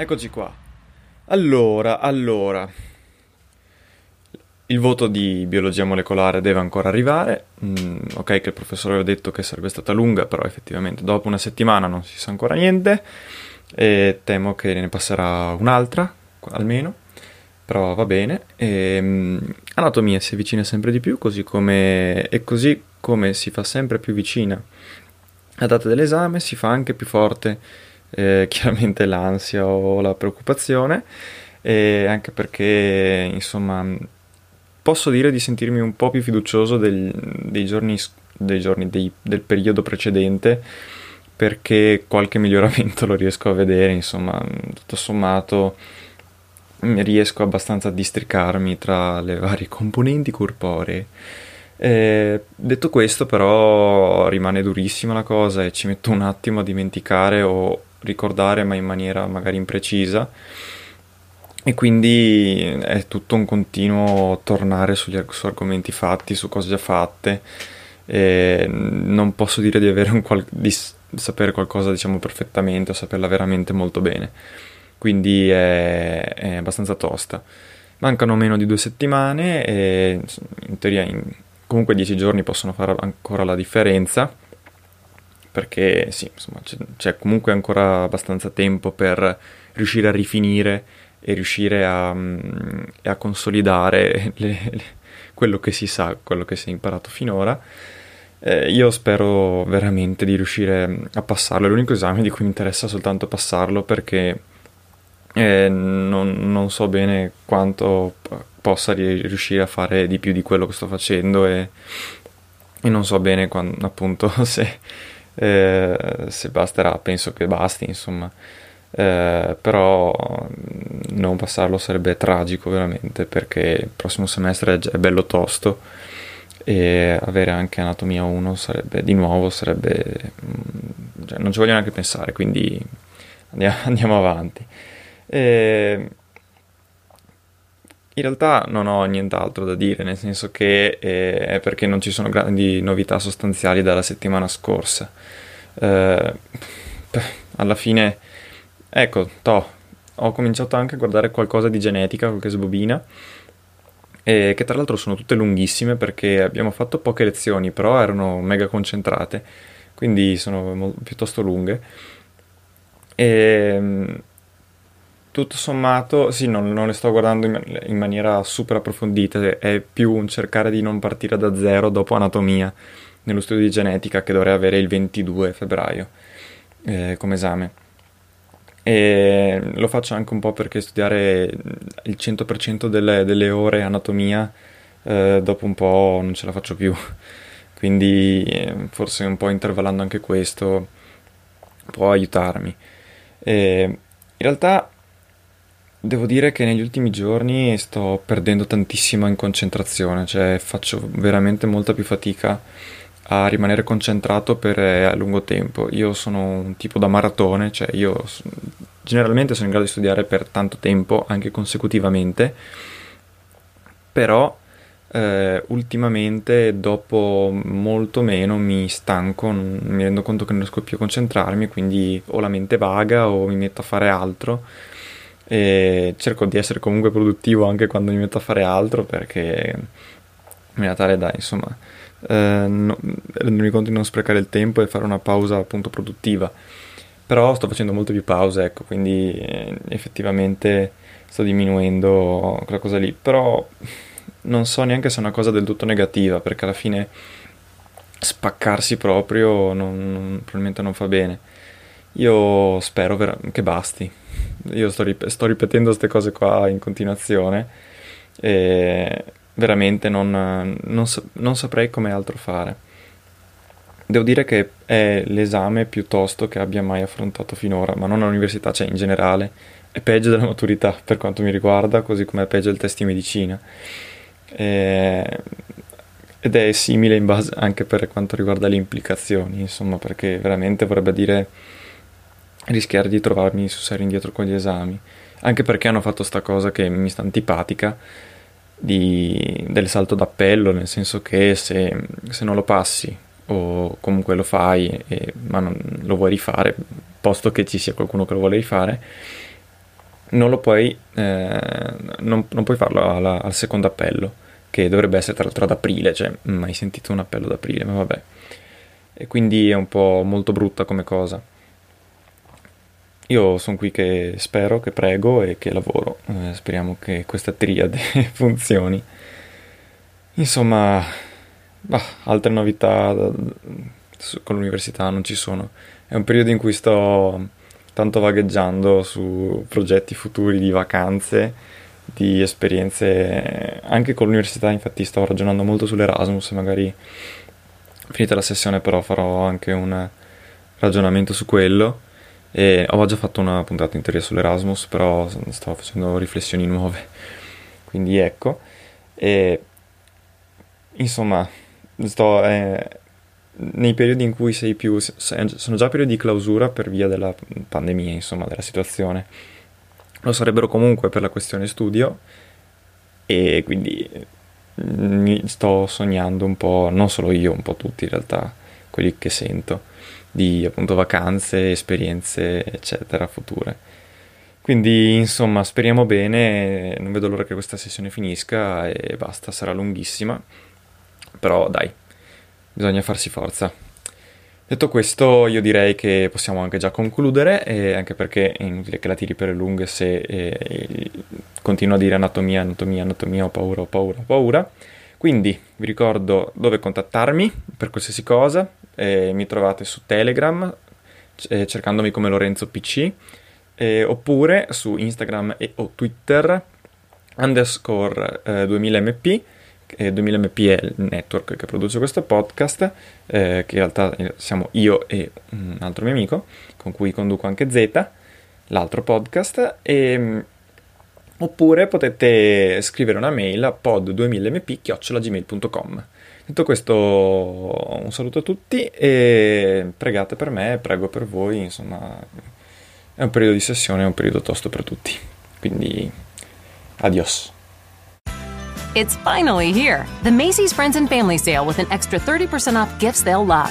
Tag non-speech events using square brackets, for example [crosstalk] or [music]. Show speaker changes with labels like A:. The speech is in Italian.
A: Eccoci qua. Allora, allora. Il voto di biologia molecolare deve ancora arrivare. Mm, ok, che il professore aveva detto che sarebbe stata lunga, però effettivamente dopo una settimana non si sa ancora niente. E temo che ne passerà un'altra, almeno. Però va bene. E, mm, anatomia si avvicina sempre di più, così come, e così come si fa sempre più vicina la data dell'esame, si fa anche più forte eh, chiaramente l'ansia o la preoccupazione, e anche perché insomma posso dire di sentirmi un po' più fiducioso del, dei giorni, dei giorni dei, del periodo precedente perché qualche miglioramento lo riesco a vedere, insomma, tutto sommato riesco abbastanza a districarmi tra le varie componenti corporee. Eh, detto questo, però, rimane durissima la cosa e ci metto un attimo a dimenticare o ricordare ma in maniera magari imprecisa. E quindi è tutto un continuo tornare sugli, su argomenti fatti, su cose già fatte. E non posso dire di, qual- di sapere qualcosa diciamo perfettamente o saperla veramente molto bene. Quindi è, è abbastanza tosta. Mancano meno di due settimane e in teoria in, comunque dieci giorni possono fare ancora la differenza perché sì, insomma, c'è, c'è, comunque ancora abbastanza tempo per riuscire a rifinire e riuscire a, mm, a consolidare le, le, quello che si sa, quello che si è imparato finora. Eh, io spero veramente di riuscire a passarlo, è l'unico esame di cui mi interessa soltanto passarlo perché eh, non, non, so bene quanto possa riuscire a fare di più di quello che sto facendo e, e non so bene quando, appunto [laughs] se eh, se basterà, penso che basti, insomma. Eh, però non passarlo sarebbe tragico veramente perché il prossimo semestre è, bello tosto e avere anche anatomia 1 sarebbe di nuovo sarebbe mm, cioè, non ci voglio neanche pensare quindi andiamo, [laughs] andiamo avanti e, in realtà non ho nient'altro da dire nel senso che eh, è perché non ci sono grandi novità sostanziali dalla settimana scorsa eh, alla fine, ecco, to, ho cominciato anche a guardare qualcosa di genetica, qualche sbobina, e che tra l'altro sono tutte lunghissime perché abbiamo fatto poche lezioni, però erano mega concentrate, quindi sono mo- piuttosto lunghe. E ehm, tutto sommato, sì, non, non le sto guardando in, in, maniera super approfondita, è più un cercare di non partire da zero dopo anatomia nello studio di genetica che dovrei avere il 22 febbraio eh, come esame. E lo faccio anche un po' perché studiare il 100% delle, delle ore anatomia eh, dopo un po' non ce la faccio più. [laughs] Quindi eh, forse un po' intervallando anche questo può aiutarmi. E in realtà devo dire che negli ultimi giorni sto perdendo tantissimo in concentrazione, cioè faccio veramente molta più fatica a rimanere concentrato per eh, a lungo tempo. Io sono un tipo da maratone, cioè io generalmente sono in grado di studiare per tanto tempo, anche consecutivamente, però eh, ultimamente dopo molto meno mi stanco, mi rendo conto che non riesco più a concentrarmi, quindi ho la mente vaga o mi metto a fare altro e cerco di essere comunque produttivo anche quando mi metto a fare altro perché in maniera tale da insomma eh, no, rendermi conto di non sprecare il tempo e fare una pausa appunto produttiva però sto facendo molte più pause ecco quindi eh, effettivamente sto diminuendo quella cosa lì però non so neanche se è una cosa del tutto negativa, perché alla fine spaccarsi proprio non, non, probabilmente non fa bene. Io spero ver- che basti. Io sto, rip- sto ripetendo queste cose qua in continuazione e veramente non, non, sa- non saprei come altro fare. Devo dire che è l'esame piuttosto che abbia mai affrontato finora, ma non all'università, cioè in generale. È peggio della maturità per quanto mi riguarda, così come è peggio il test di medicina eh, ed è simile in base anche per quanto riguarda le implicazioni, insomma, perché veramente vorrebbe dire rischiare di trovarmi su serio indietro con gli esami, anche perché hanno fatto sta cosa che mi sta antipatica di, del salto d'appello, nel senso che se, se, non lo passi o comunque lo fai e, ma non lo vuoi rifare, posto che ci sia qualcuno che lo vuole rifare, non lo puoi, eh, non, non, puoi farlo alla, al secondo appello, che dovrebbe essere tra l'altro ad aprile, cioè mai sentito un appello d'aprile, ma vabbè. E quindi è un po' molto brutta come cosa. Io sono qui che spero, che prego e che lavoro. Eh, speriamo che questa triade [laughs] funzioni. Insomma, bah, altre novità con l'università non ci sono. È un periodo in cui sto tanto vagheggiando su progetti futuri di vacanze, di esperienze anche con l'università, infatti sto ragionando molto sull'Erasmus, magari finita la sessione però farò anche un ragionamento su quello e ho già fatto una puntata in teoria sull'Erasmus, però sto facendo riflessioni nuove. Quindi ecco, e insomma, sto, eh, nei periodi in cui sei più... sono già periodi di clausura per via della pandemia, insomma, della situazione. Lo sarebbero comunque per la questione studio e quindi mm, sto sognando un po', non solo io, un po' tutti in realtà, quelli che sento, di appunto vacanze, esperienze, eccetera, future. Quindi insomma speriamo bene, non vedo l'ora che questa sessione finisca e basta, sarà lunghissima, però dai, bisogna farsi forza. Detto questo, io direi che possiamo anche già concludere, eh, anche perché è inutile che la tiri per le lunghe se eh, continuo a dire anatomia, anatomia, anatomia, ho paura, ho paura, ho paura. Quindi vi ricordo dove contattarmi per qualsiasi cosa, eh, mi trovate su Telegram eh, cercandomi come Lorenzo PC, eh, oppure su Instagram e o Twitter underscore 2000mp 2000MP è il network che produce questo podcast, eh, che in realtà siamo io e un altro mio amico, con cui conduco anche Z, l'altro podcast, e, oppure potete scrivere una mail a pod2000mp.gmail.com. Detto questo, un saluto a tutti e pregate per me, prego per voi, insomma, è un periodo di sessione, è un periodo tosto per tutti. Quindi, adios.
B: It's finally here the Macy's Friends and Family Sale with an extra 30% off gifts they'll love.